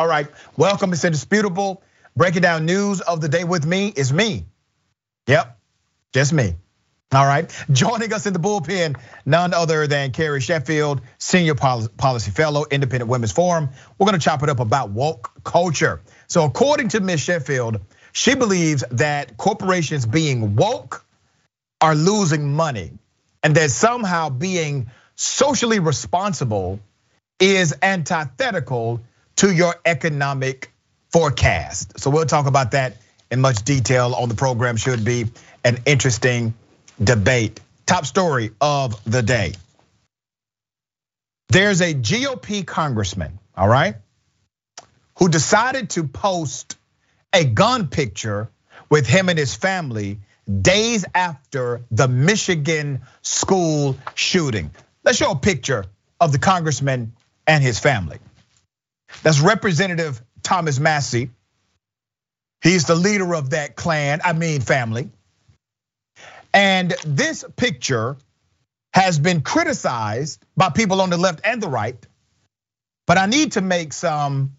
All right, welcome. It's indisputable. Breaking down news of the day with me is me. Yep, just me. All right, joining us in the bullpen, none other than Carrie Sheffield, Senior Policy Fellow, Independent Women's Forum. We're gonna chop it up about woke culture. So, according to Ms. Sheffield, she believes that corporations being woke are losing money and that somehow being socially responsible is antithetical to your economic forecast. So we'll talk about that in much detail on the program. Should be an interesting debate. Top story of the day. There's a GOP congressman, all right, who decided to post a gun picture with him and his family days after the Michigan school shooting. Let's show a picture of the congressman and his family. That's Representative Thomas Massie. He's the leader of that clan, I mean family. And this picture has been criticized by people on the left and the right. But I need to make some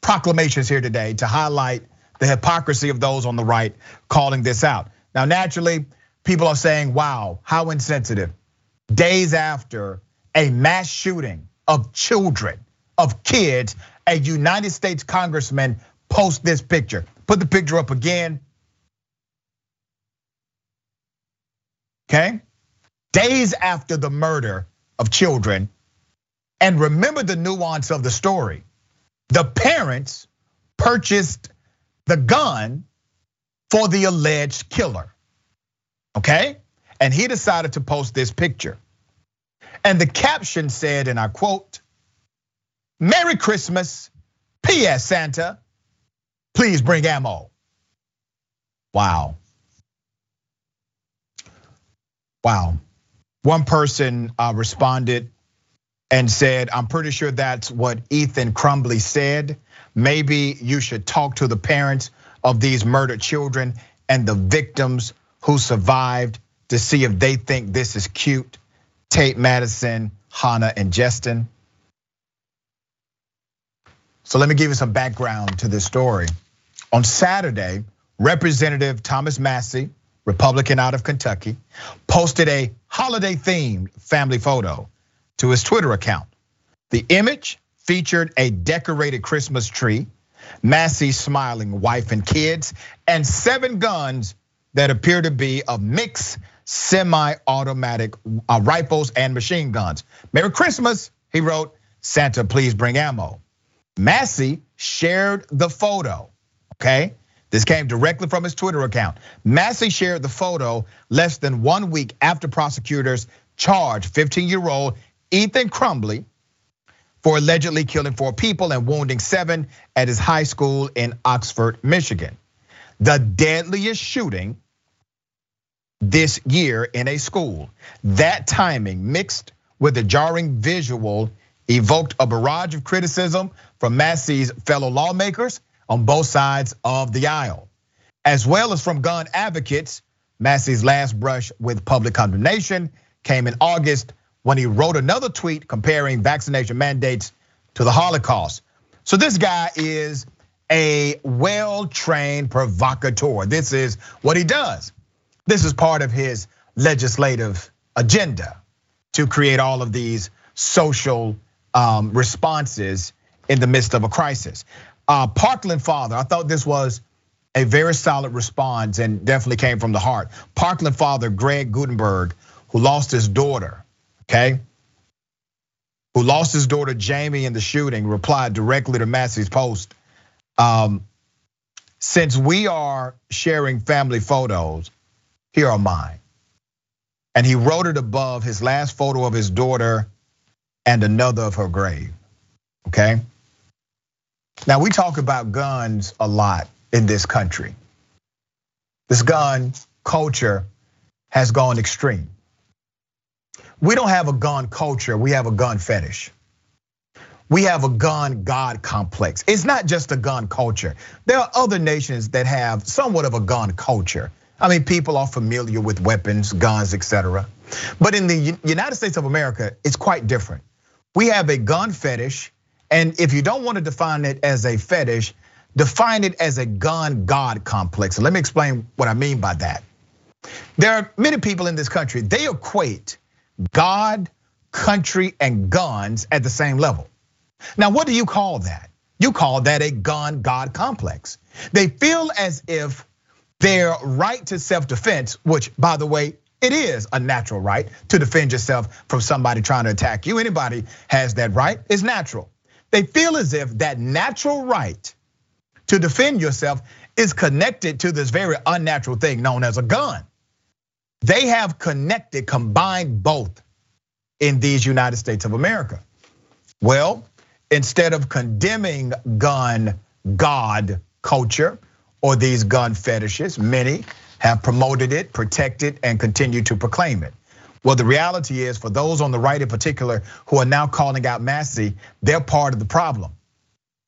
proclamations here today to highlight the hypocrisy of those on the right calling this out. Now, naturally, people are saying, wow, how insensitive. Days after a mass shooting of children, of kids, a United States congressman post this picture. Put the picture up again. Okay? Days after the murder of children, and remember the nuance of the story. The parents purchased the gun for the alleged killer. Okay? And he decided to post this picture. And the caption said, and I quote, Merry Christmas, P.S. Santa, please bring ammo. Wow. Wow. One person uh, responded and said, I'm pretty sure that's what Ethan Crumbley said. Maybe you should talk to the parents of these murdered children and the victims who survived to see if they think this is cute. Tate Madison, Hannah, and Justin. So let me give you some background to this story. On Saturday, Representative Thomas Massie, Republican out of Kentucky, posted a holiday themed family photo to his Twitter account. The image featured a decorated Christmas tree, Massie's smiling wife and kids, and seven guns that appear to be of mixed semi-automatic uh, rifles and machine guns. Merry Christmas, he wrote, Santa, please bring ammo. Massie shared the photo, okay? This came directly from his Twitter account. Massie shared the photo less than one week after prosecutors charged 15-year-old Ethan Crumbley for allegedly killing four people and wounding seven at his high school in Oxford, Michigan. The deadliest shooting this year in a school. That timing mixed with the jarring visual evoked a barrage of criticism from Massie's fellow lawmakers on both sides of the aisle, as well as from gun advocates. Massie's last brush with public condemnation came in August when he wrote another tweet comparing vaccination mandates to the Holocaust. So this guy is a well-trained provocateur. This is what he does. This is part of his legislative agenda to create all of these social um, responses in the midst of a crisis. Uh, Parkland father, I thought this was a very solid response and definitely came from the heart. Parkland father Greg Guttenberg, who lost his daughter, okay, who lost his daughter Jamie in the shooting, replied directly to Massie's post. Um, since we are sharing family photos, here are mine. And he wrote it above his last photo of his daughter and another of her grave. Okay? Now, we talk about guns a lot in this country. This gun culture has gone extreme. We don't have a gun culture, we have a gun fetish. We have a gun God complex. It's not just a gun culture. There are other nations that have somewhat of a gun culture. I mean, people are familiar with weapons, guns, etc. But in the United States of America, it's quite different. We have a gun fetish And if you don't want to define it as a fetish, define it as a gun god complex. let me explain what I mean by that. There are many people in this country, they equate God, country, and guns at the same level. Now, what do you call that? You call that a gun god complex. They feel as if their right to self defense, which by the way, it is a natural right to defend yourself from somebody trying to attack you. Anybody has that right, it's natural. They feel as if that natural right to defend yourself is connected to this very unnatural thing known as a gun. They have connected, combined both in these United States of America. Well, instead of condemning gun God culture or these gun fetishes, many have promoted it, protected, and continue to proclaim it. Well, the reality is, for those on the right in particular who are now calling out Massie, they're part of the problem.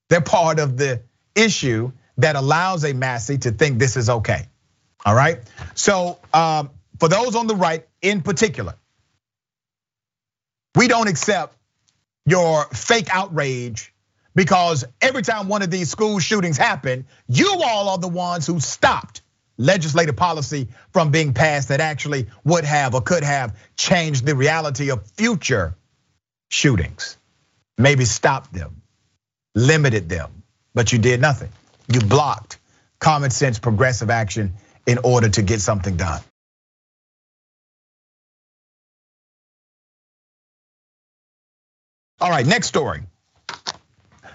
They're part of the issue that allows a Massie to think this is okay. All right. So, um, for those on the right in particular, we don't accept your fake outrage because every time one of these school shootings happen, you all are the ones who stopped legislative policy from being passed that actually would have or could have changed the reality of future shootings. Maybe stopped them, limited them, but you did nothing. You blocked common sense progressive action in order to get something done. All right, next story.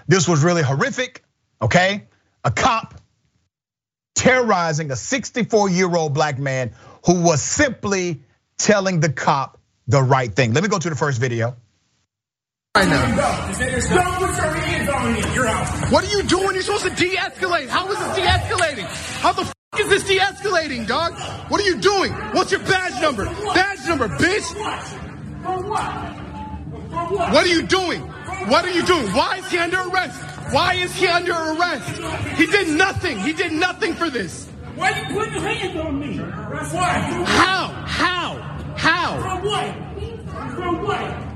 This was really horrific, okay? A cop terrorizing a 64 year old black man who was simply telling the cop the right thing. Let me go to the first video. Right now. What are you doing? You're supposed to de-escalate. How is this de-escalating? How the f is this de-escalating, dog? What are you doing? What's your badge number? Badge number, bitch. For what? For what? What are you doing? What are you doing? Why is he under arrest? Why is he under arrest? He did nothing. He did nothing for this. Why are you putting your hands on me? Why? How? How? How? From what? From what?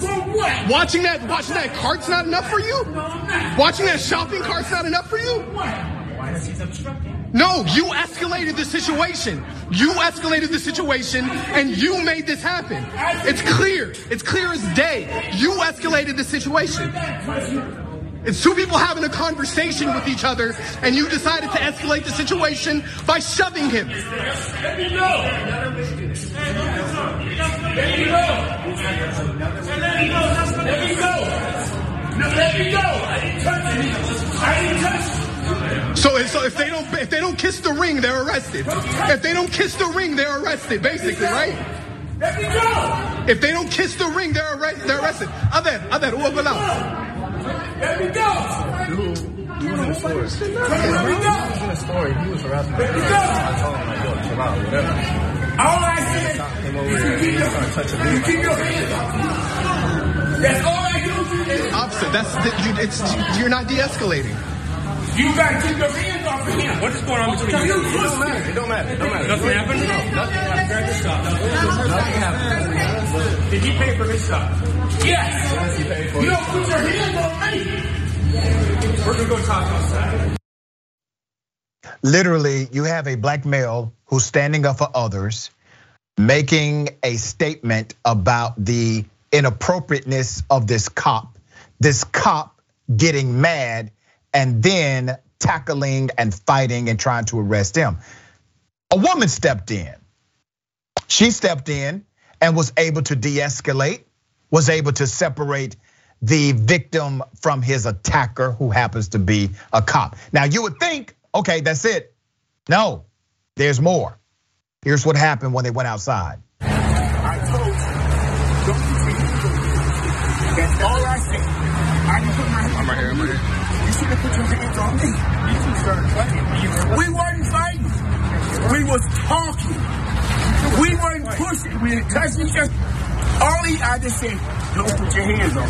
From what? Watching that, watching that cart's not enough for you? No, I'm not. Watching that shopping cart's not enough for you? What? Why does he obstructing? No, you escalated the situation. You escalated the situation and you made this happen. It's clear. It's clear as day. You escalated the situation. It's two people having a conversation with each other, and you decided to escalate the situation by shoving him. Let me go. Let me go. Let me go. Let me go. Let me go. I didn't touch him. I didn't touch him. So, so if they don't if they don't kiss the ring, they're arrested. If they don't kiss the ring, they're arrested, basically, right? If they don't kiss the ring, they're arrested. They're arrested. Other, other? Let me go. He was in the store. Let me He was in the store. He was harassing me. Let me go. I told him, like, yo, chill out, whatever. All I said is you keep your, you keep your hands up. That's all I do. Is Opposite. That's the, you, it's you're not de-escalating. You gotta keep your hands off of him. What is going on between you? You It don't matter. It don't matter. It don't matter. Nothing happened? Nothing happened. Grab your stuff. Nothing happened. Did he pay for his stuff? Yes. You don't put your hands on me. We're gonna go talk outside. Literally, you have a black male who's standing up for others, making a statement about the inappropriateness of this cop, this cop getting mad and then tackling and fighting and trying to arrest him. A woman stepped in. She stepped in and was able to de escalate, was able to separate the victim from his attacker, who happens to be a cop. Now, you would think, okay, that's it. No, there's more. Here's what happened when they went outside. I told you, don't put your hands on me. That's all I said. I didn't put my hands I'm right here. I'm right here. You should have put your hands on me. You two started fighting. We weren't fighting. We was talking. We weren't pushing. We didn't touch each other. Only I just said, don't put your hands on.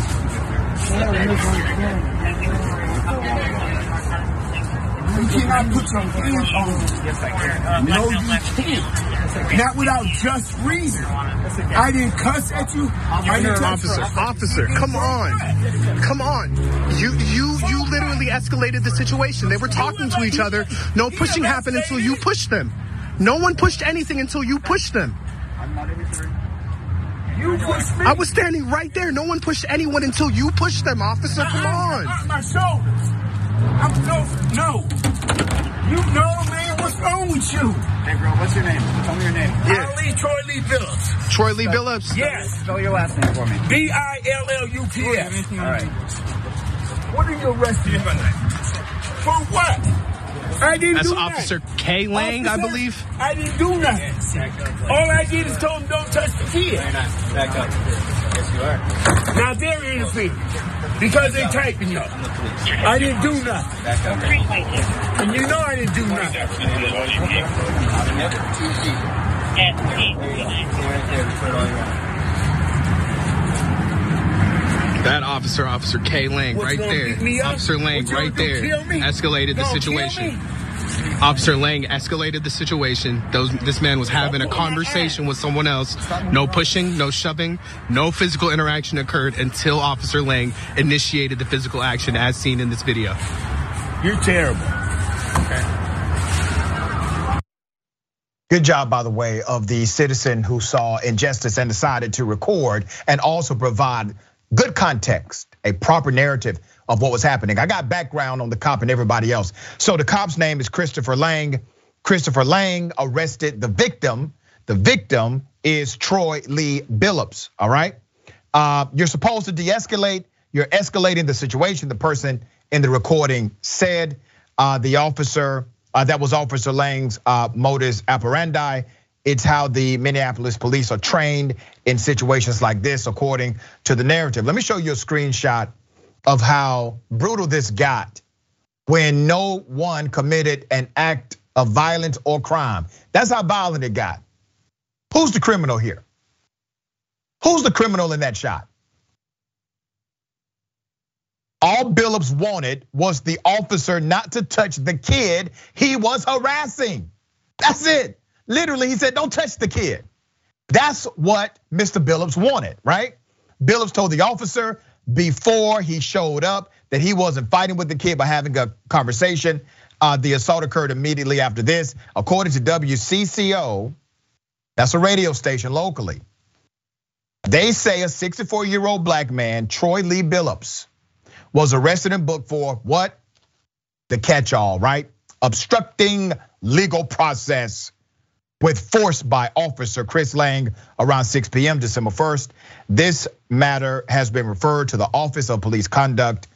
You cannot put your hands on. Yes, I can. No, you can't. Not without just reason. I didn't cuss at you. I didn't Officer, officer, come on. Come on. You you you literally escalated the situation. They were talking to each other. No pushing happened until you pushed them. No one pushed anything until you pushed them. I'm not even sure. You pushed me. I was standing right there. No one pushed anyone until you pushed them, officer. Come on. Not my shoulders. I'm no, no. You know, man, what's wrong with you? Hey, bro, what's your name? Tell me your name. Yeah. Ali Troy Lee Phillips. Troy Lee Billups. Yes. Spell your last name for me. B I L L U P S. All right. What are you arresting me for? For what? I didn't That's do Officer nothing. K. Lang, I believe. I didn't do nothing. All I did is told him don't touch the kid. Back up. Yes, you are. Now they're interfering because they're typing up. I didn't do nothing. Back up. And you know I didn't do nothing. That officer, Officer K. Lang, What's right there. me up? Officer Lang, What you right there, escalated the situation. Officer Lang escalated the situation. Those this man was having a conversation with someone else. No pushing, no shoving, no physical interaction occurred until Officer Lang initiated the physical action as seen in this video. You're terrible. Good job, by the way, of the citizen who saw injustice and decided to record and also provide good context, a proper narrative of what was happening. I got background on the cop and everybody else. So the cop's name is Christopher Lang. Christopher Lang arrested the victim. The victim is Troy Lee Billups. All right. Uh, you're supposed to de-escalate. You're escalating the situation. The person in the recording said uh, the officer uh, that was Officer Lang's modus operandi. It's how the Minneapolis police are trained in situations like this, according to the narrative. Let me show you a screenshot of how brutal this got when no one committed an act of violence or crime. That's how violent it got. Who's the criminal here? Who's the criminal in that shot? All Billups wanted was the officer not to touch the kid he was harassing. That's it. Literally, he said, don't touch the kid. That's what Mr. Billups wanted, right? Billups told the officer before he showed up that he wasn't fighting with the kid by having a conversation. Uh, the assault occurred immediately after this. According to WCCO, that's a radio station locally. They say a 64 year old black man, Troy Lee Billups, was arrested and booked for what? The catch all, right? Obstructing legal process with force by officer Chris Lang around 6 p.m. December 1st. This matter has been referred to the Office of Police Conduct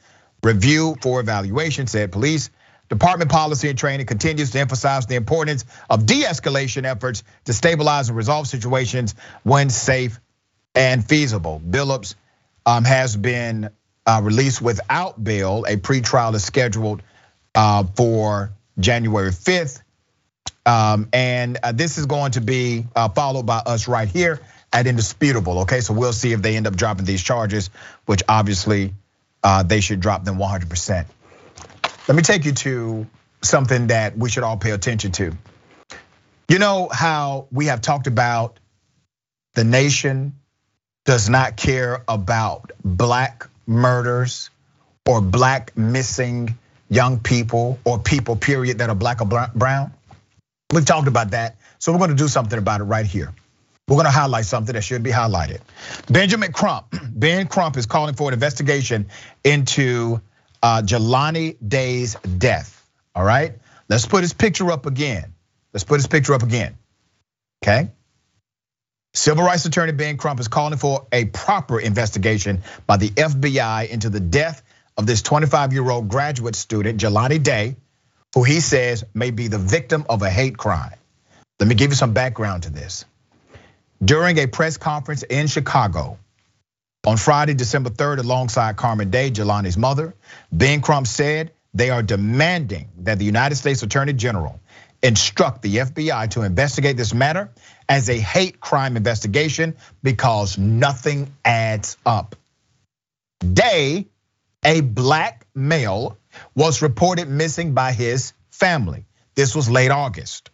Review for evaluation, said police. Department policy and training continues to emphasize the importance of de-escalation efforts to stabilize and resolve situations when safe and feasible. Billups um, has been uh, released without bail. A pretrial is scheduled uh, for January 5th. Um, and uh, this is going to be uh, followed by us right here at Indisputable. Okay, so we'll see if they end up dropping these charges, which obviously uh, they should drop them 100%. Let me take you to something that we should all pay attention to. You know how we have talked about the nation does not care about black murders or black missing young people or people, period, that are black or brown? We've talked about that. So we're gonna do something about it right here. We're gonna highlight something that should be highlighted. Benjamin Crump, Ben Crump is calling for an investigation into uh, Jelani Day's death. All right, let's put his picture up again. Let's put his picture up again. Okay. Civil rights attorney Ben Crump is calling for a proper investigation by the FBI into the death of this 25 year old graduate student, Jelani Day, who he says may be the victim of a hate crime. Let me give you some background to this. During a press conference in Chicago on Friday, December 3rd, alongside Carmen Day, Jelani's mother, Ben Crump said they are demanding that the United States Attorney General instruct the FBI to investigate this matter as a hate crime investigation because nothing adds up. Day, a black male, was reported missing by his family. This was late August.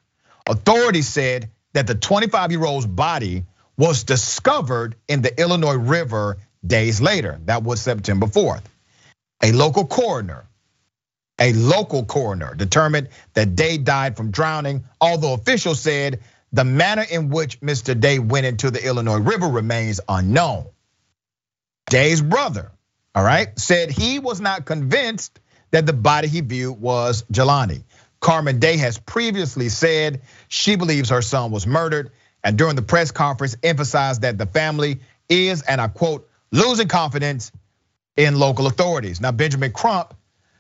Authorities said that the 25 year old's body was discovered in the Illinois River days later. That was September 4th. A local coroner, a local coroner determined that Day died from drowning, although officials said the manner in which Mr. Day went into the Illinois River remains unknown. Day's brother, all right, said he was not convinced that the body he viewed was Jelani. Carmen Day has previously said she believes her son was murdered, and during the press conference emphasized that the family is, and I quote, losing confidence in local authorities. Now, Benjamin Crump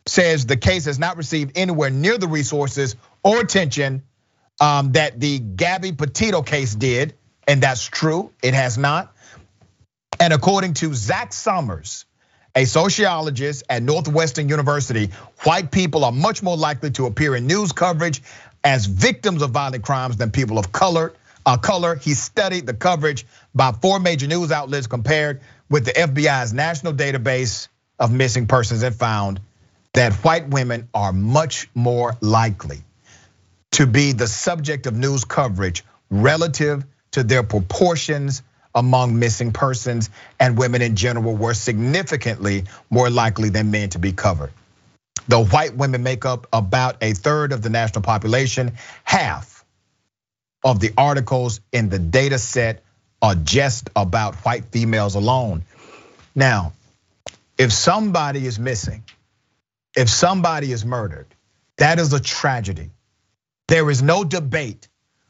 says the case has not received anywhere near the resources or attention um, that the Gabby Petito case did, and that's true, it has not. And according to Zach Sommers, a sociologist at Northwestern University, white people are much more likely to appear in news coverage as victims of violent crimes than people of color. Uh, color. He studied the coverage by four major news outlets compared with the FBI's national database of missing persons and found that white women are much more likely to be the subject of news coverage relative to their proportions among missing persons and women in general were significantly more likely than men to be covered. The white women make up about a third of the national population. Half of the articles in the data set are just about white females alone. Now, if somebody is missing, if somebody is murdered, that is a tragedy. There is no debate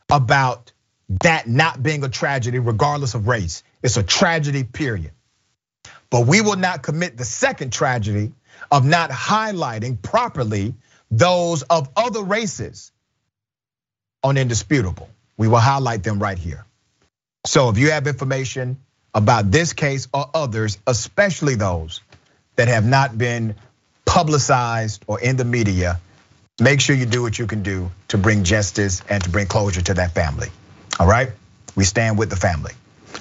about that not being a tragedy, regardless of race. It's a tragedy, period. But we will not commit the second tragedy of not highlighting properly those of other races on indisputable. We will highlight them right here. So if you have information about this case or others, especially those that have not been publicized or in the media, make sure you do what you can do to bring justice and to bring closure to that family. All right? We stand with the family.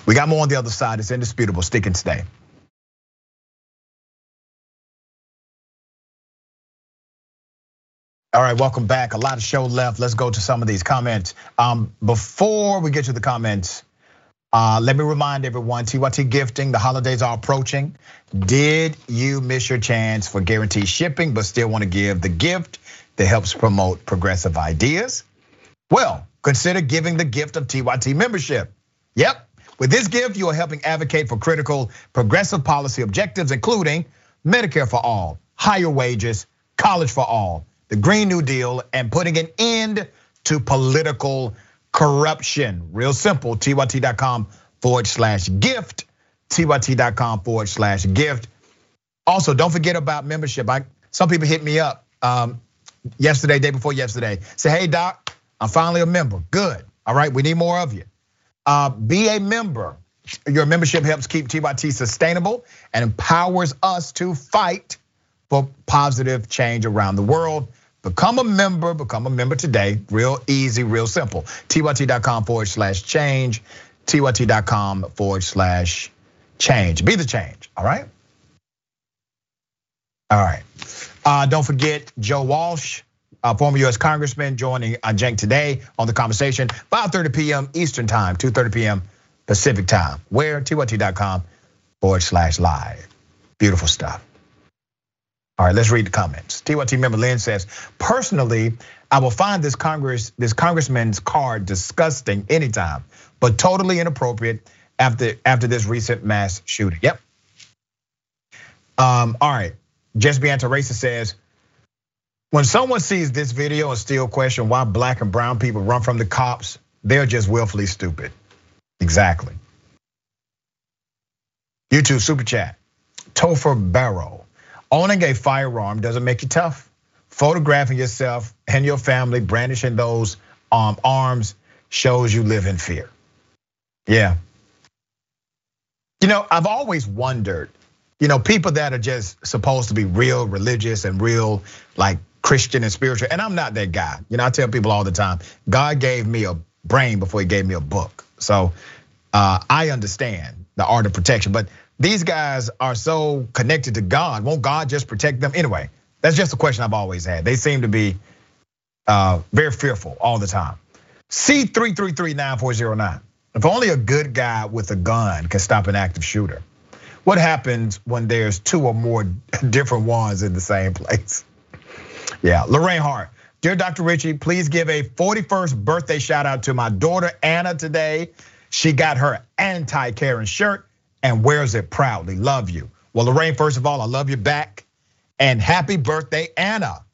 We got more on the other side. It's indisputable. Stick and stay. All right, welcome back. A lot of show left. Let's go to some of these comments. Um, before we get to the comments, uh, let me remind everyone, TYT gifting, the holidays are approaching. Did you miss your chance for guaranteed shipping, but still want to give the gift that helps promote progressive ideas? Well, consider giving the gift of TYT membership. Yep, with this gift, you are helping advocate for critical progressive policy objectives, including Medicare for all, higher wages, college for all, the Green New Deal, and putting an end to political corruption. Real simple, tyt.com forward slash gift, tyt.com forward slash gift. Also, don't forget about membership. I, some people hit me up um, yesterday, day before yesterday. Say, hey, Doc, I'm finally a member. Good. All right, we need more of you. Uh, be a member. Your membership helps keep TYT sustainable and empowers us to fight for positive change around the world. Become a member, become a member today. Real easy, real simple. TYT.com forward slash change. TYT.com forward slash change. Be the change, all right? All right. Uh, don't forget Joe Walsh, former US Congressman, joining Cenk today on the conversation, 5:30 p.m. Eastern Time, 2:30 p.m. Pacific Time. Where? TYT.com forward slash live. Beautiful stuff. All right, let's read the comments. TYT member Lynn says, personally, I will find this Congress, this congressman's card disgusting anytime, but totally inappropriate after after this recent mass shooting. Yep. Um, all right. Just Bianta Racer says, when someone sees this video and still question why black and brown people run from the cops, they're just willfully stupid. Exactly. YouTube super chat. Topher Barrow. Owning a firearm doesn't make you tough. Photographing yourself and your family brandishing those um, arms shows you live in fear. Yeah. You know, I've always wondered, you know, people that are just supposed to be real religious and real like Christian and spiritual, and I'm not that guy. You know, I tell people all the time, God gave me a brain before he gave me a book. So uh, I understand the art of protection, but these guys are so connected to God. Won't God just protect them? Anyway, that's just a question I've always had. They seem to be uh, very fearful all the time. C3339409. If only a good guy with a gun can stop an active shooter. What happens when there's two or more different ones in the same place? Yeah, Lorraine Hart. Dear Dr. Richey, please give a 41st birthday shout out to my daughter Anna today. She got her anti Karen shirt and wears it proudly. Love you. Well, Lorraine, first of all, I love you back. And happy birthday, Anna.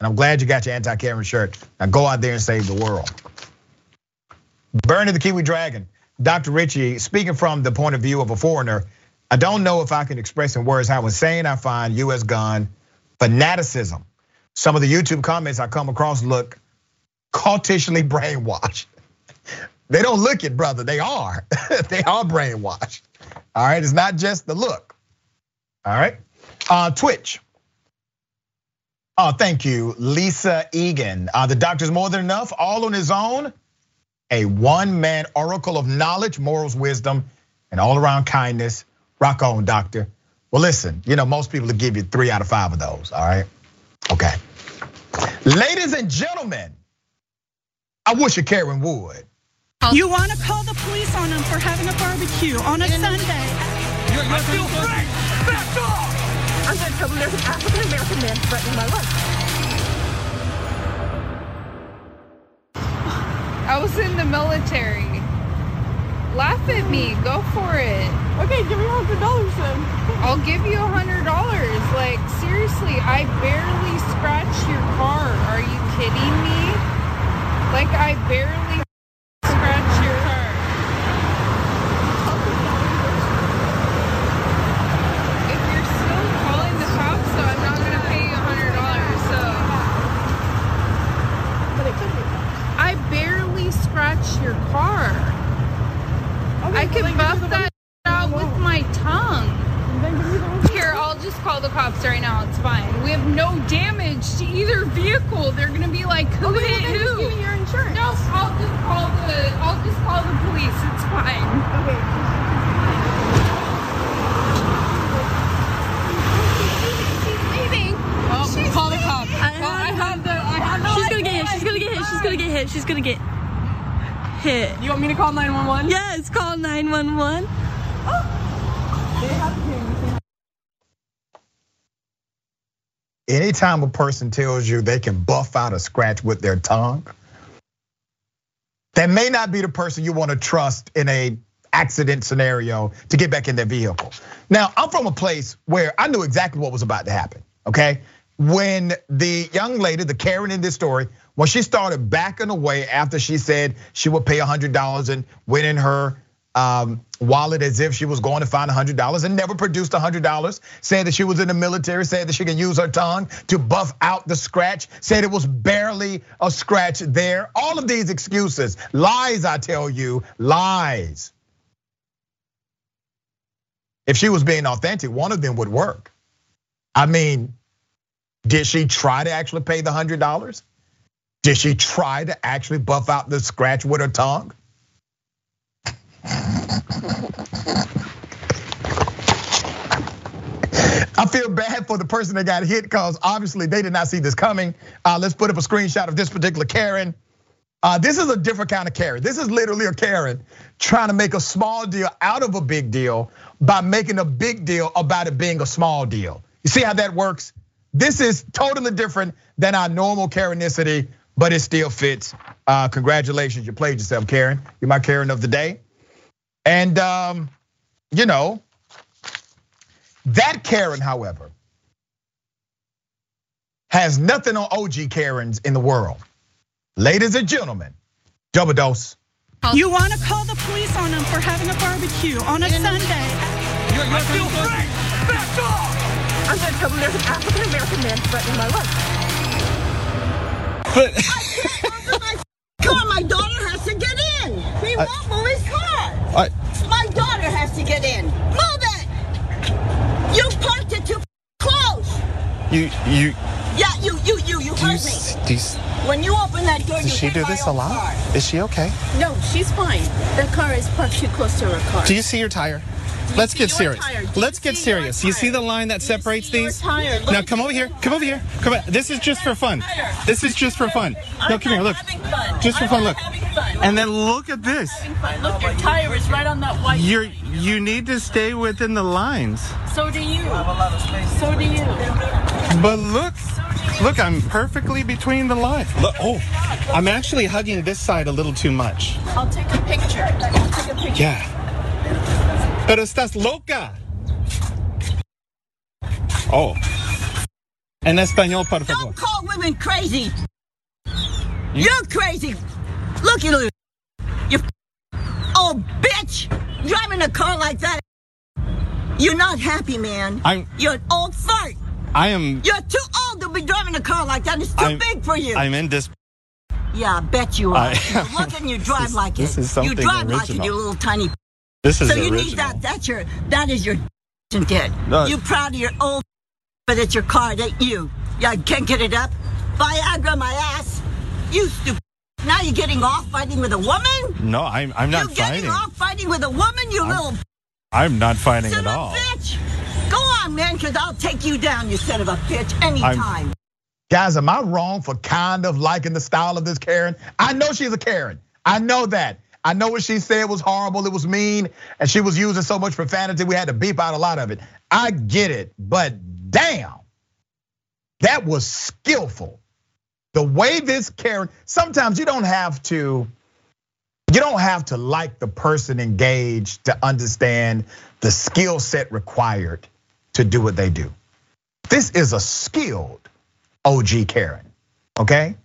And I'm glad you got your anti Karen shirt. Now go out there and save the world. Bernie the Kiwi Dragon. Dr. Richey, speaking from the point of view of a foreigner, I don't know if I can express in words how insane I find US gun fanaticism. Some of the YouTube comments I come across look cultishly brainwashed. They don't look it, brother. They are. they are brainwashed. All right. It's not just the look. All right. Uh, Twitch. Oh, thank you, Lisa Egan. Uh, the doctor's more than enough, all on his own. A one man oracle of knowledge, morals, wisdom, and all around kindness. Rock on, doctor. Well, listen, you know, most people will give you three out of five of those, all right? Okay. Ladies and gentlemen, I wish a Karen would. You want to call the police on them for having a barbecue on a Sunday? You're, you're still free! Back off! I'm going to tell them there's an African American man threatening my life. I was in the military. Laugh at me. Go for it. Okay, give me a hundred dollars then. I'll give you a hundred dollars. Like seriously, I barely scratched your car. Are you kidding me? Like I barely scratched your car. If you're still calling the cops, though, I'm not gonna pay you a hundred dollars. So But it could be. I barely scratched your car. I could buff that out with my tongue. Then give me the hundred. Here, I'll just call the cops right now. It's fine. We have no damage to either vehicle. They're gonna be like, who Okay, hit well, then just who? give me your insurance. No, I'll just call the. I'll just call the police. It's fine. Okay. She's leaving. Oh, She's call the leaving. cops. Well, I have the. I have no She's gonna get idea. hit. She's gonna get hit. She's gonna get hit. She's gonna get hit. You want me to call 911? Yes, call 911. Anytime a person tells you they can buff out a scratch with their tongue, that may not be the person you want to trust in a accident scenario to get back in their vehicle. Now, I'm from a place where I knew exactly what was about to happen, okay? When the young lady, the Karen in this story, when she started backing away after she said she would pay $100 and went in her um, wallet as if she was going to find $100 and never produced $100. Said that she was in the military, said that she can use her tongue to buff out the scratch, said it was barely a scratch there. All of these excuses, lies, I tell you, lies. If she was being authentic, one of them would work. I mean, did she try to actually pay the $100? Did she try to actually buff out the scratch with her tongue? I feel bad for the person that got hit because obviously they did not see this coming. Uh, let's put up a screenshot of this particular Karen. Uh, this is a different kind of Karen. This is literally a Karen trying to make a small deal out of a big deal by making a big deal about it being a small deal. You see how that works? This is totally different than our normal Karenicity, but it still fits. Uh, congratulations, you played yourself, Karen. You're my Karen of the day. And um, you know, that Karen, however, has nothing on OG Karens in the world. Ladies and gentlemen, double dose. You want to call the police on them for having a barbecue on a Sunday? You're, you're still free! Back off! I'm going to tell them there's an African American man threatening my life. car. My daughter has to get in. He won't move his car. I- My daughter has to get in. Move it. You parked it too close. You you Yeah, you, you, you, you you, heard s- me. you, When you open that door, you does she do this a lot? car. Is she okay? No, she's fine. The car is parked too close to her car. Do you see your tire? Let's get You're serious. tired. Let's get serious. You see the line that you separates see these? tired? Now come over here. Come over here. Come on. This is just for fun. This is just for fun. No, come here. Look. Just for fun. Look. And then look at this. Look, your tire is right on that white. You're you need to stay within the lines. So do you. I have a lot of space. So do you. But look, look, I'm perfectly between the lines. Look, oh, I'm actually hugging this side a little too much. I'll take a picture. I'll take a picture. Yeah. Pero estás loca. Oh. En español, por favor. Don't call women crazy. You're crazy. Look at you. You old bitch. Driving a car like that. You're not happy, man. I'm- You're an old fart. I am. You're too old to be driving a car like that. It's too I'm- big for you. I'm in this. yeah, I bet you are. I- you look and you drive This is- like this it. is something you drive like it, original. you little tiny. This is So you original. need that. That's your. That is your. Kid. No. You proud of your old. But it's your car. It ain't you. Yeah, can't get it up. Viagra, my ass. You stupid. Now you're getting off fighting with a woman. No, I'm. I'm not fighting. You're getting off fighting with a woman, you little I'm not fighting son at of a all. bitch. Go on, man, because I'll take you down, you son of a bitch, anytime. Guys, am I wrong for kind of liking the style of this Karen? I know she's a Karen. I know that. I know what she said was horrible, it was mean, and she was using so much profanity, we had to beep out a lot of it. I get it, but damn, that was skillful. The way this Karen, sometimes you don't have to, you don't have to like the person engaged to understand the skill set required to do what they do. This is a skilled OG Karen, okay?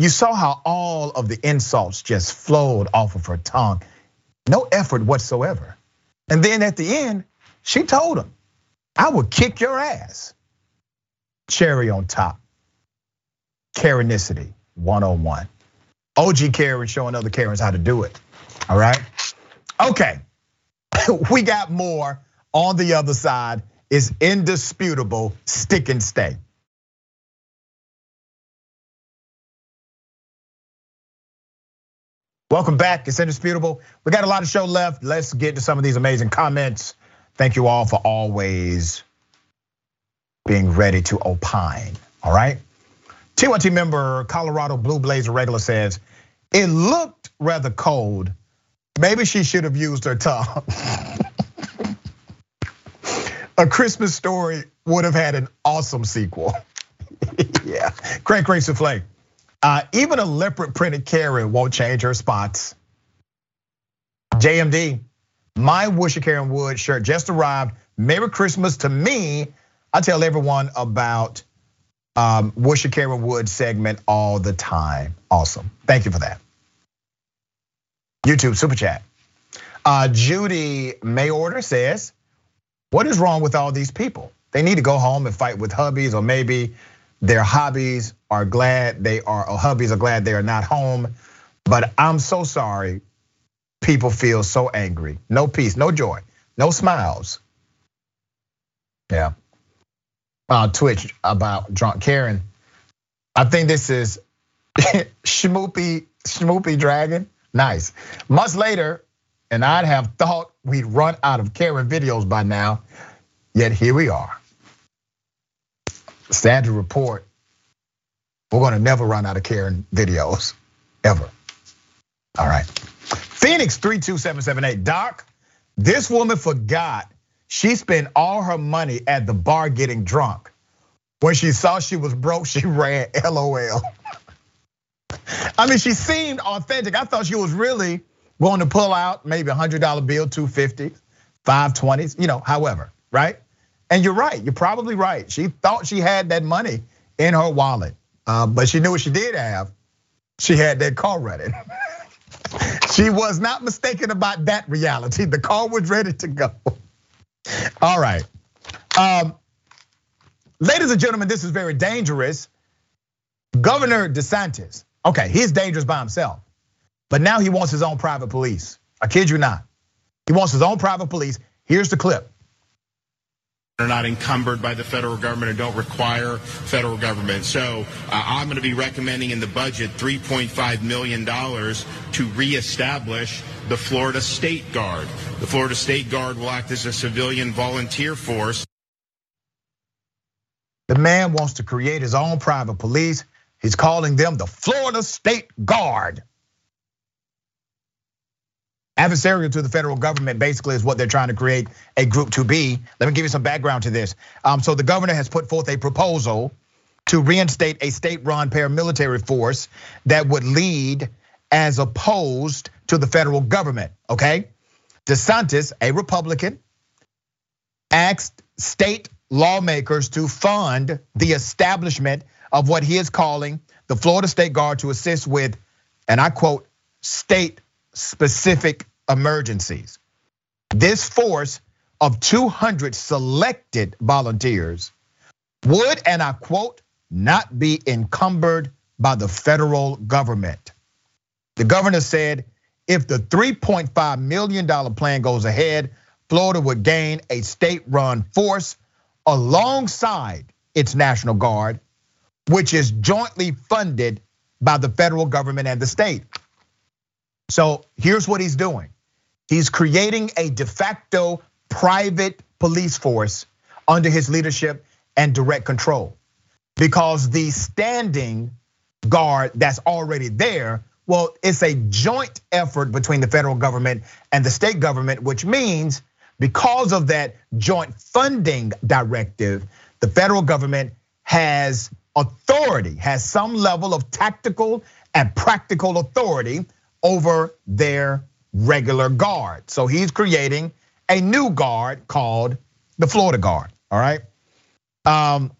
You saw how all of the insults just flowed off of her tongue. No effort whatsoever. And then at the end, she told him, I will kick your ass. Cherry on top. Karenicity 101. OG Karen showing other Karens how to do it. All right. Okay. we got more on the other side. Is indisputable stick and stay. Welcome back. It's indisputable. We got a lot of show left. Let's get to some of these amazing comments. Thank you all for always being ready to opine. All right. TYT member Colorado Blue Blazer regular says it looked rather cold. Maybe she should have used her tongue. A Christmas story would have had an awesome sequel. yeah. Crank Crank Souffle. Uh, even a leopard printed Karen won't change her spots. JMD, my Wisher Karen Wood shirt just arrived. Merry Christmas to me. I tell everyone about um, Wisher Karen Wood segment all the time. Awesome. Thank you for that. YouTube super chat. Uh, Judy Mayorder says, What is wrong with all these people? They need to go home and fight with hubbies, or maybe their hobbies are glad they are, or hubbies are glad they are not home. But I'm so sorry. People feel so angry. No peace, no joy, no smiles. Yeah. Uh, Twitch about drunk Karen. I think this is Schmoopy, Schmoopy Dragon. Nice. Months later, and I'd have thought we'd run out of Karen videos by now, yet here we are. Sad to report, we're gonna never run out of Karen videos, ever. All right. Phoenix 32778, Doc, this woman forgot she spent all her money at the bar getting drunk. When she saw she was broke, she ran LOL. I mean, she seemed authentic. I thought she was really going to pull out maybe a hundred dollar bill, 250, 520s, you know, however, right? And you're right, you're probably right. She thought she had that money in her wallet, uh, but she knew what she did have. She had that car ready. she was not mistaken about that reality. The car was ready to go. All right. Um, ladies and gentlemen, this is very dangerous. Governor DeSantis, okay, he's dangerous by himself, but now he wants his own private police. I kid you not. He wants his own private police. Here's the clip. Are not encumbered by the federal government and don't require federal government. So uh, I'm going to be recommending in the budget $3.5 million to reestablish the Florida State Guard. The Florida State Guard will act as a civilian volunteer force. The man wants to create his own private police. He's calling them the Florida State Guard adversarial to the federal government basically is what they're trying to create a group to be. Let me give you some background to this. Um, so the governor has put forth a proposal to reinstate a state-run paramilitary force that would lead as opposed to the federal government, okay? DeSantis, a Republican, asked state lawmakers to fund the establishment of what he is calling the Florida State Guard to assist with, and I quote, state specific emergencies. This force of 200 selected volunteers would, and I quote, not be encumbered by the federal government. The governor said if the $3.5 million plan goes ahead, Florida would gain a state run force alongside its National Guard, which is jointly funded by the federal government and the state. So here's what he's doing He's creating a de facto private police force under his leadership and direct control. Because the standing guard that's already there, well, it's a joint effort between the federal government and the state government, which means because of that joint funding directive, the federal government has authority, has some level of tactical and practical authority over their regular guard. So he's creating a new guard called the Florida Guard. All right. Um,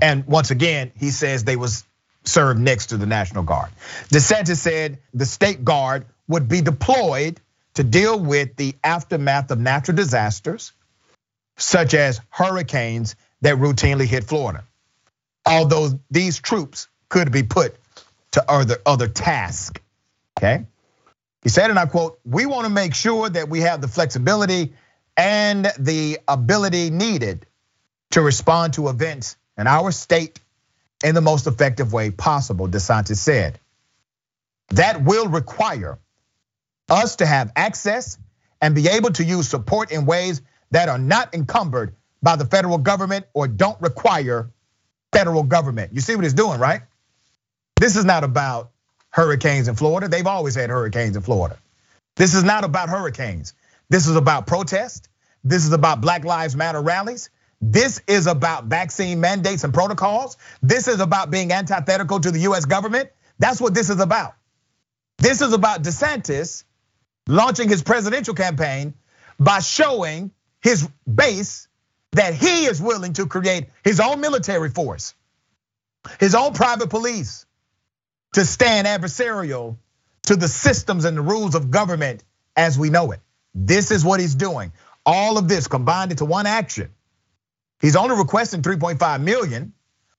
and once again, he says they was served next to the National Guard. DeSantis said the state guard would be deployed to deal with the aftermath of natural disasters, such as hurricanes that routinely hit Florida. Although these troops could be put to other other tasks. Okay. He said, and I quote, we want to make sure that we have the flexibility and the ability needed to respond to events in our state in the most effective way possible, DeSantis said. That will require us to have access and be able to use support in ways that are not encumbered by the federal government or don't require federal government. You see what he's doing, right? This is not about hurricanes in Florida. They've always had hurricanes in Florida. This is not about hurricanes. This is about protest. This is about Black Lives Matter rallies. This is about vaccine mandates and protocols. This is about being antithetical to the US government. That's what this is about. This is about DeSantis launching his presidential campaign by showing his base that he is willing to create his own military force, his own private police, to stand adversarial to the systems and the rules of government as we know it. This is what he's doing. All of this combined into one action. He's only requesting 3.5 million,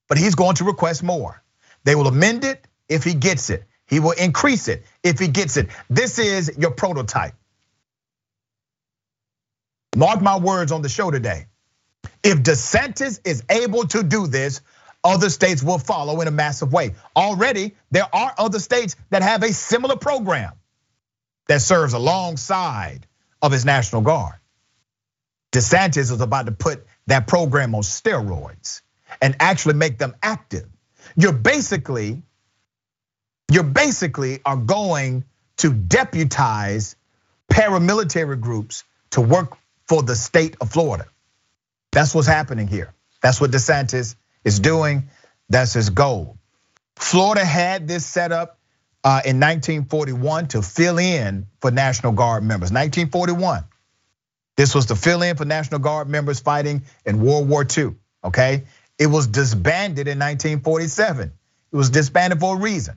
but he's going to request more. They will amend it if he gets it. He will increase it if he gets it. This is your prototype. Mark my words on the show today. If DeSantis is able to do this, other states will follow in a massive way. Already, there are other states that have a similar program that serves alongside of his National Guard. DeSantis is about to put that program on steroids and actually make them active. You're basically, you're basically are going to deputize paramilitary groups to work for the state of Florida. That's what's happening here. That's what DeSantis is doing. That's his goal. Florida had this set up uh, in 1941 to fill in for National Guard members. 1941. This was to fill in for National Guard members fighting in World War II. Okay, it was disbanded in 1947. It was disbanded for a reason.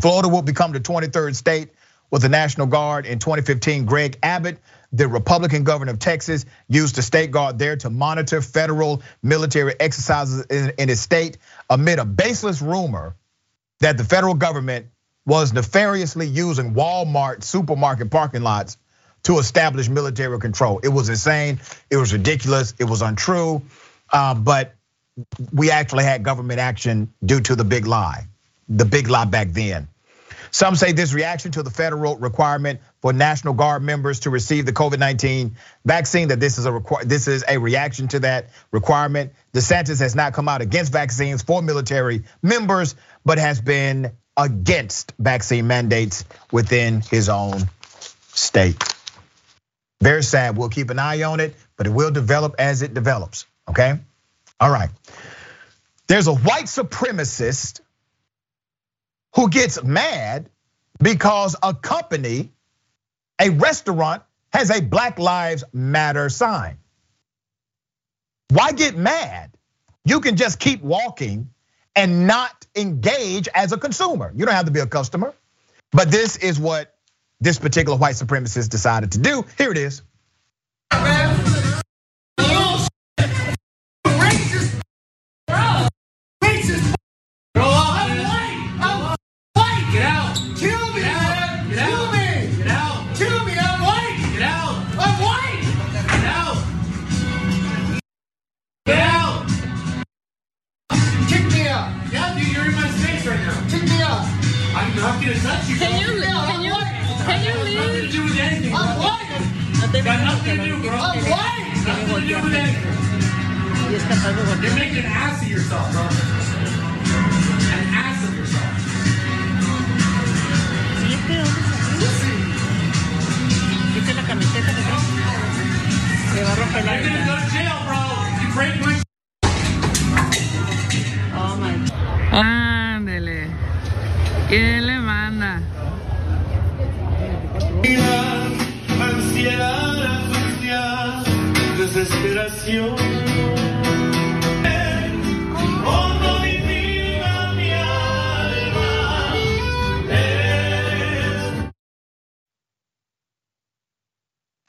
Florida will become the 23rd state with the National Guard in 2015. Greg Abbott the Republican governor of Texas used the state guard there to monitor federal military exercises in his state amid a baseless rumor that the federal government was nefariously using Walmart supermarket parking lots to establish military control. It was insane, it was ridiculous, it was untrue, uh, but we actually had government action due to the big lie, the big lie back then. Some say this reaction to the federal requirement for National Guard members to receive the COVID-19 vaccine, that this is a this is a reaction to that requirement. DeSantis has not come out against vaccines for military members, but has been against vaccine mandates within his own state. Very sad. We'll keep an eye on it, but it will develop as it develops. Okay. All right. There's a white supremacist who gets mad because a company, a restaurant, has a Black Lives Matter sign. Why get mad? You can just keep walking and not engage as a consumer. You don't have to be a customer. But this is what this particular white supremacist decided to do. Here it is. You're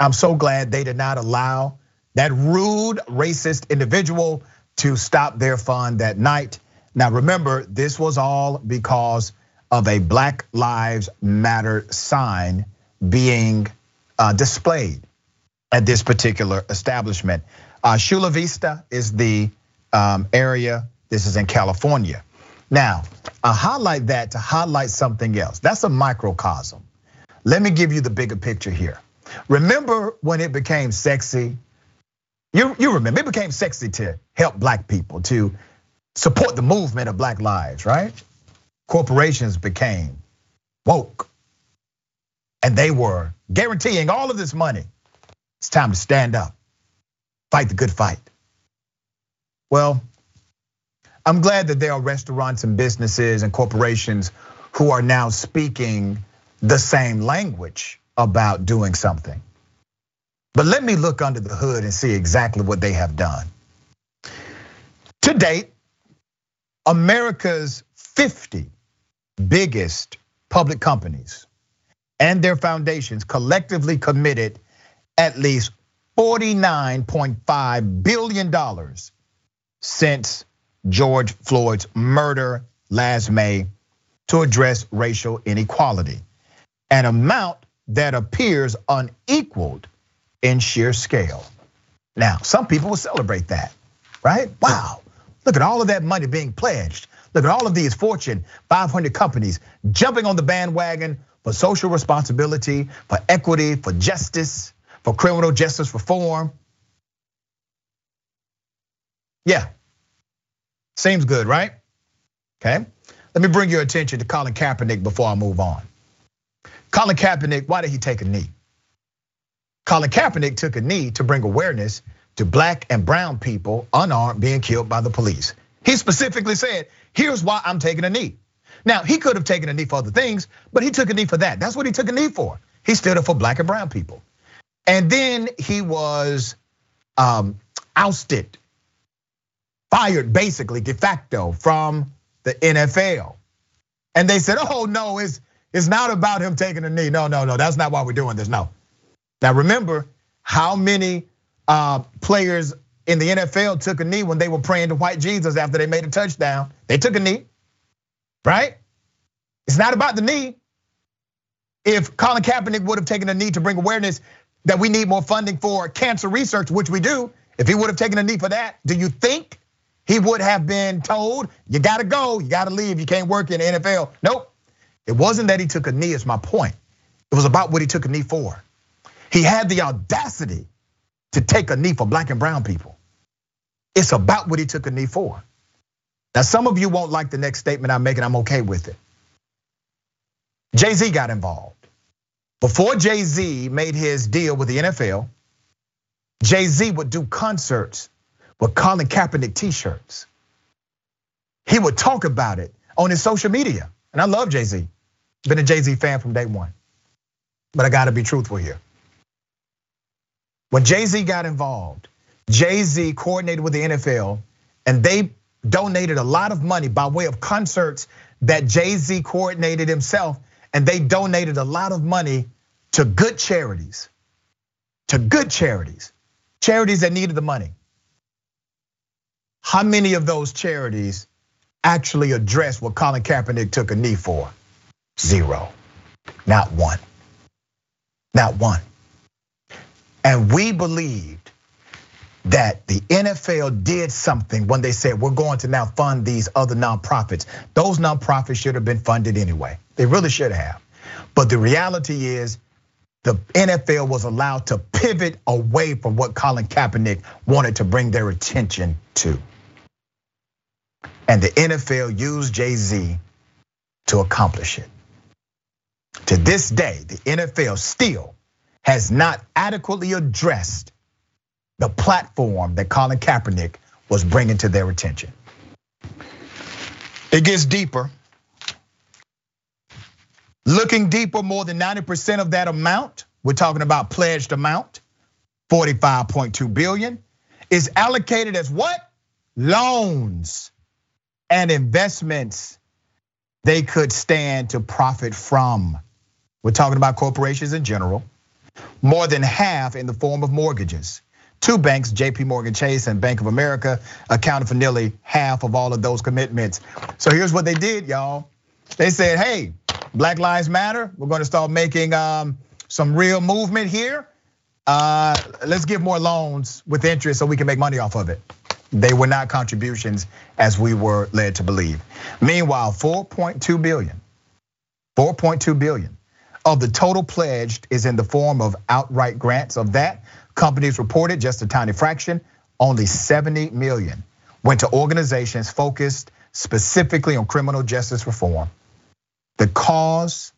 I'm so glad they did not allow that rude, racist individual to stop their fun that night. Now, remember, this was all because of a Black Lives Matter sign being uh, displayed at this particular establishment. Uh, Chula Vista is the um, area. This is in California. Now, I highlight that to highlight something else. That's a microcosm. Let me give you the bigger picture here. Remember when it became sexy? You, you remember, it became sexy to help black people, to support the movement of black lives, right? Corporations became woke. And they were guaranteeing all of this money. It's time to stand up, fight the good fight. Well, I'm glad that there are restaurants and businesses and corporations who are now speaking the same language about doing something. But let me look under the hood and see exactly what they have done. To date, America's 50 biggest public companies and their foundations collectively committed at least $49.5 billion since George Floyd's murder last May to address racial inequality, an amount that appears unequaled in sheer scale. Now, some people will celebrate that, right? Wow, look at all of that money being pledged. Look at all of these Fortune 500 companies jumping on the bandwagon for social responsibility, for equity, for justice, for criminal justice reform. Yeah, seems good, right? Okay, let me bring your attention to Colin Kaepernick before I move on. Colin Kaepernick, why did he take a knee? Colin Kaepernick took a knee to bring awareness to black and brown people unarmed being killed by the police. He specifically said, here's why I'm taking a knee. Now, he could have taken a knee for other things, but he took a knee for that. That's what he took a knee for. He stood up for black and brown people. And then he was um, ousted, fired basically de facto from the NFL. And they said, oh no, it's, it's not about him taking a knee. No, no, no, that's not why we're doing this, no. Now remember how many uh, players in the NFL took a knee when they were praying to white Jesus after they made a touchdown. They took a knee, right? It's not about the knee. If Colin Kaepernick would have taken a knee to bring awareness that we need more funding for cancer research, which we do, if he would have taken a knee for that, do you think he would have been told, you gotta go, you gotta leave, you can't work in the NFL? Nope. It wasn't that he took a knee, is my point. It was about what he took a knee for. He had the audacity to take a knee for black and brown people. It's about what he took a knee for. Now, some of you won't like the next statement I'm making, I'm okay with it. Jay Z got involved. Before Jay Z made his deal with the NFL, Jay Z would do concerts with Colin Kaepernick t shirts. He would talk about it on his social media. And I love Jay Z, been a Jay Z fan from day one. But I gotta be truthful here. When Jay Z got involved, Jay Z coordinated with the NFL and they donated a lot of money by way of concerts that Jay Z coordinated himself. And they donated a lot of money to good charities, to good charities, charities that needed the money. How many of those charities actually address what Colin Kaepernick took a knee for? Zero, not one, not one. And we believed that the NFL did something when they said, we're going to now fund these other nonprofits. Those nonprofits should have been funded anyway. They really should have. But the reality is, the NFL was allowed to pivot away from what Colin Kaepernick wanted to bring their attention to. And the NFL used Jay Z to accomplish it. To this day, the NFL still has not adequately addressed the platform that Colin Kaepernick was bringing to their attention. It gets deeper. Looking deeper, more than 90% of that amount, we're talking about pledged amount, 45.2 billion, is allocated as what? Loans and investments they could stand to profit from. We're talking about corporations in general. More than half in the form of mortgages. Two banks, JP Morgan Chase and Bank of America, accounted for nearly half of all of those commitments. So here's what they did, y'all. They said, hey, Black Lives Matter, we're gonna start making um, some real movement here. Uh, let's give more loans with interest so we can make money off of it. They were not contributions as we were led to believe. Meanwhile, 4.2 billion, 4.2 billion of the total pledged is in the form of outright grants of that Companies reported just a tiny fraction, only 70 million, went to organizations focused specifically on criminal justice reform. The cause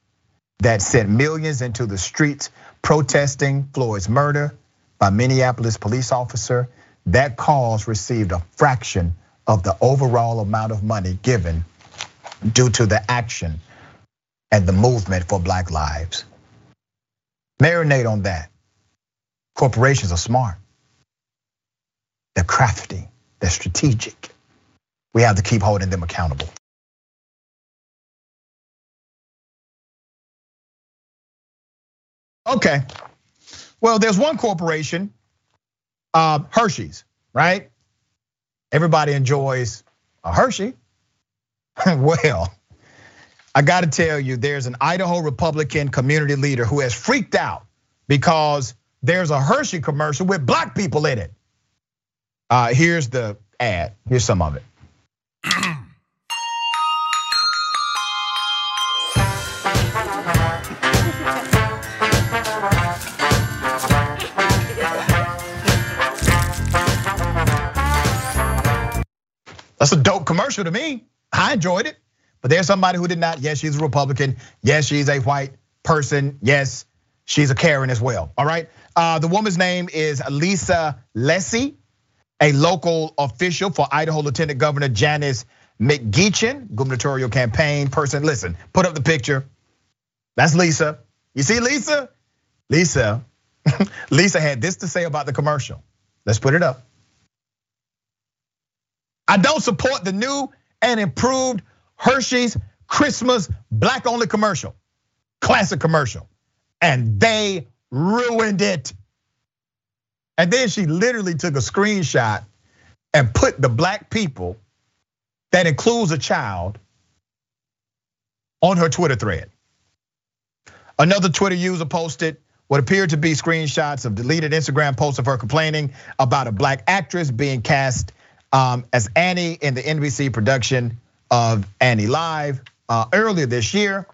that sent millions into the streets protesting Floyd's murder by Minneapolis police officer, that cause received a fraction of the overall amount of money given due to the action and the movement for black lives. Marinate on that. Corporations are smart. They're crafty. They're strategic. We have to keep holding them accountable. Okay. Well, there's one corporation, uh, Hershey's, right? Everybody enjoys a Hershey. well, I got to tell you, there's an Idaho Republican community leader who has freaked out because there's a Hershey commercial with black people in it. Uh, here's the ad. Here's some of it. That's a dope commercial to me. I enjoyed it. But there's somebody who did not. Yes, she's a Republican. Yes, she's a white person. Yes, she's a Karen as well. All right. Uh, the woman's name is Lisa Lessie, a local official for Idaho Lieutenant Governor Janice McGeachin, gubernatorial campaign person. Listen, put up the picture. That's Lisa. You see Lisa? Lisa, Lisa had this to say about the commercial. Let's put it up. I don't support the new and improved Hershey's Christmas black only commercial, classic commercial. And they ruined it. And then she literally took a screenshot and put the black people that includes a child on her Twitter thread. Another Twitter user posted, what appeared to be screenshots of deleted Instagram posts of her complaining about a black actress being cast um, as Annie in the NBC production of Annie Live uh, earlier this year.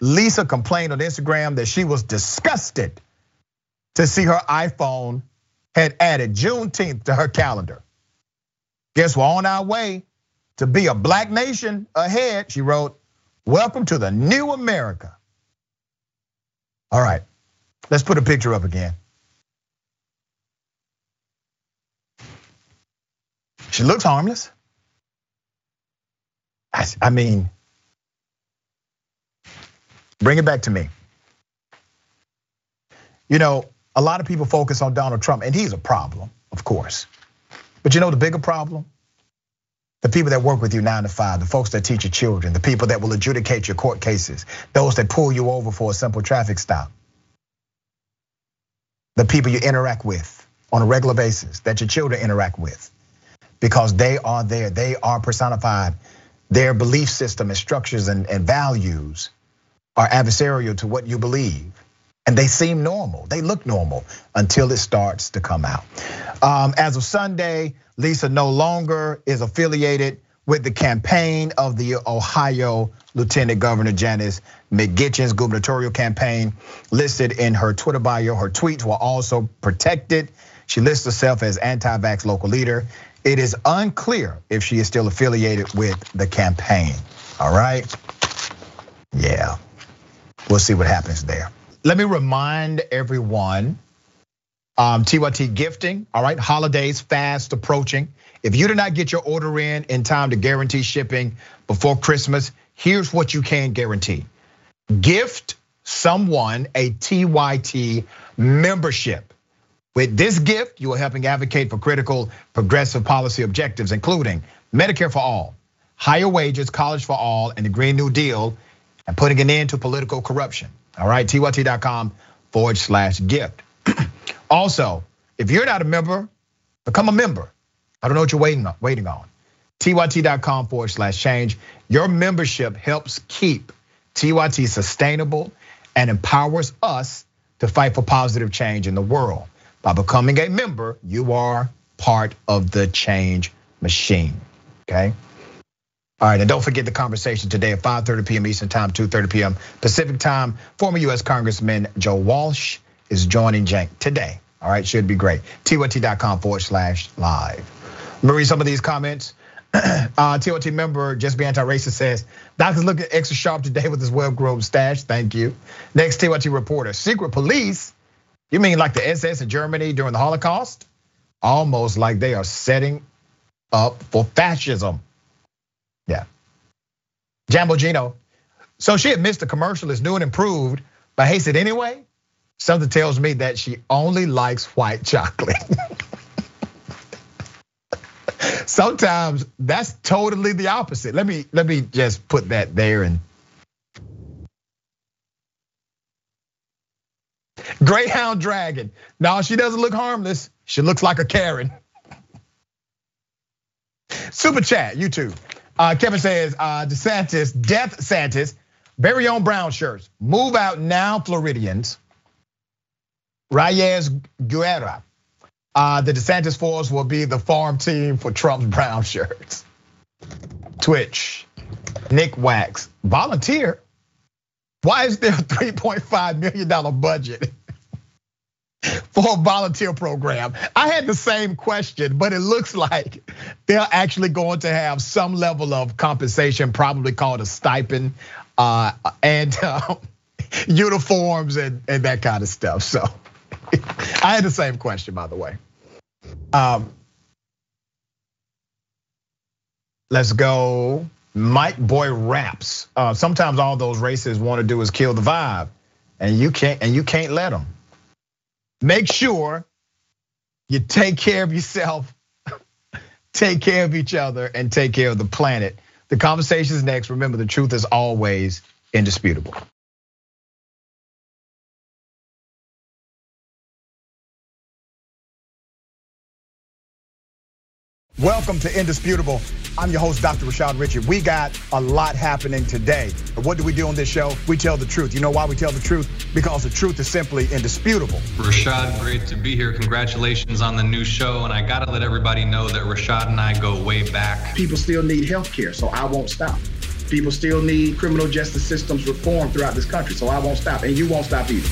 Lisa complained on Instagram that she was disgusted to see her iPhone had added Juneteenth to her calendar. Guess we're on our way to be a black nation ahead, she wrote. Welcome to the new America. All right, let's put a picture up again. She looks harmless. I mean, bring it back to me. You know, a lot of people focus on Donald Trump, and he's a problem, of course. But you know the bigger problem? The people that work with you nine to five, the folks that teach your children, the people that will adjudicate your court cases, those that pull you over for a simple traffic stop, the people you interact with on a regular basis, that your children interact with, because they are there, they are personified. Their belief system and structures and, and values are adversarial to what you believe and they seem normal. They look normal until it starts to come out. Um, as of Sunday, Lisa no longer is affiliated with the campaign of the Ohio Lieutenant Governor Janice McGeachin's gubernatorial campaign. Listed in her Twitter bio, her tweets were also protected. She lists herself as anti-vax local leader. It is unclear if she is still affiliated with the campaign. All right. Yeah. We'll see what happens there. Let me remind everyone um, TYT gifting, all right, holidays fast approaching. If you do not get your order in in time to guarantee shipping before Christmas, here's what you can guarantee gift someone a TYT membership. With this gift, you are helping advocate for critical progressive policy objectives, including Medicare for all, higher wages, college for all, and the Green New Deal, and putting an end to political corruption. All right, tyt.com forward slash gift. also, if you're not a member, become a member. I don't know what you're waiting on. TYT.com forward slash change. Your membership helps keep TYT sustainable and empowers us to fight for positive change in the world. By becoming a member, you are part of the change machine. Okay. All right, and don't forget the conversation today at 5:30 p.m. Eastern Time, 2:30 p.m. Pacific Time. Former U.S. Congressman Joe Walsh is joining Cenk today. All right, should be great. TYT.com forward slash live. read some of these comments. uh, member Just Be Anti-Racist says, doctors looking extra sharp today with his well-groomed stash. Thank you. Next TOT reporter, secret police. You mean like the SS in Germany during the Holocaust? Almost like they are setting up for fascism. Yeah. Jambo Gino. So she admits the commercial is new and improved, but hates it anyway. Something tells me that she only likes white chocolate. Sometimes that's totally the opposite. Let me let me just put that there and Greyhound Dragon. No, she doesn't look harmless. She looks like a Karen. Super chat, YouTube. Uh, Kevin says, uh, DeSantis, Death Santis, very own brown shirts. Move out now, Floridians. Reyes Guerra. Uh, the DeSantis force will be the farm team for Trump's brown shirts. Twitch, Nick Wax, volunteer. Why is there a $3.5 million budget for a volunteer program. I had the same question, but it looks like they're actually going to have some level of compensation, probably called a stipend, uh, and uh, uniforms and, and that kind of stuff. So I had the same question, by the way. Um, let's go. Mike Boy raps. Uh, sometimes all those racists want to do is kill the vibe, and you can't and you can't let them make sure you take care of yourself, take care of each other, and take care of the planet. The conversation is next. Remember, the truth is always indisputable. Welcome to Indisputable. I'm your host, Dr. Rashad Richey. We got a lot happening today. What do we do on this show? We tell the truth. You know why we tell the truth? Because the truth is simply indisputable. Rashad, great to be here. Congratulations on the new show. And I got to let everybody know that Rashad and I go way back. People still need health care, so I won't stop. People still need criminal justice systems reform throughout this country, so I won't stop. And you won't stop either.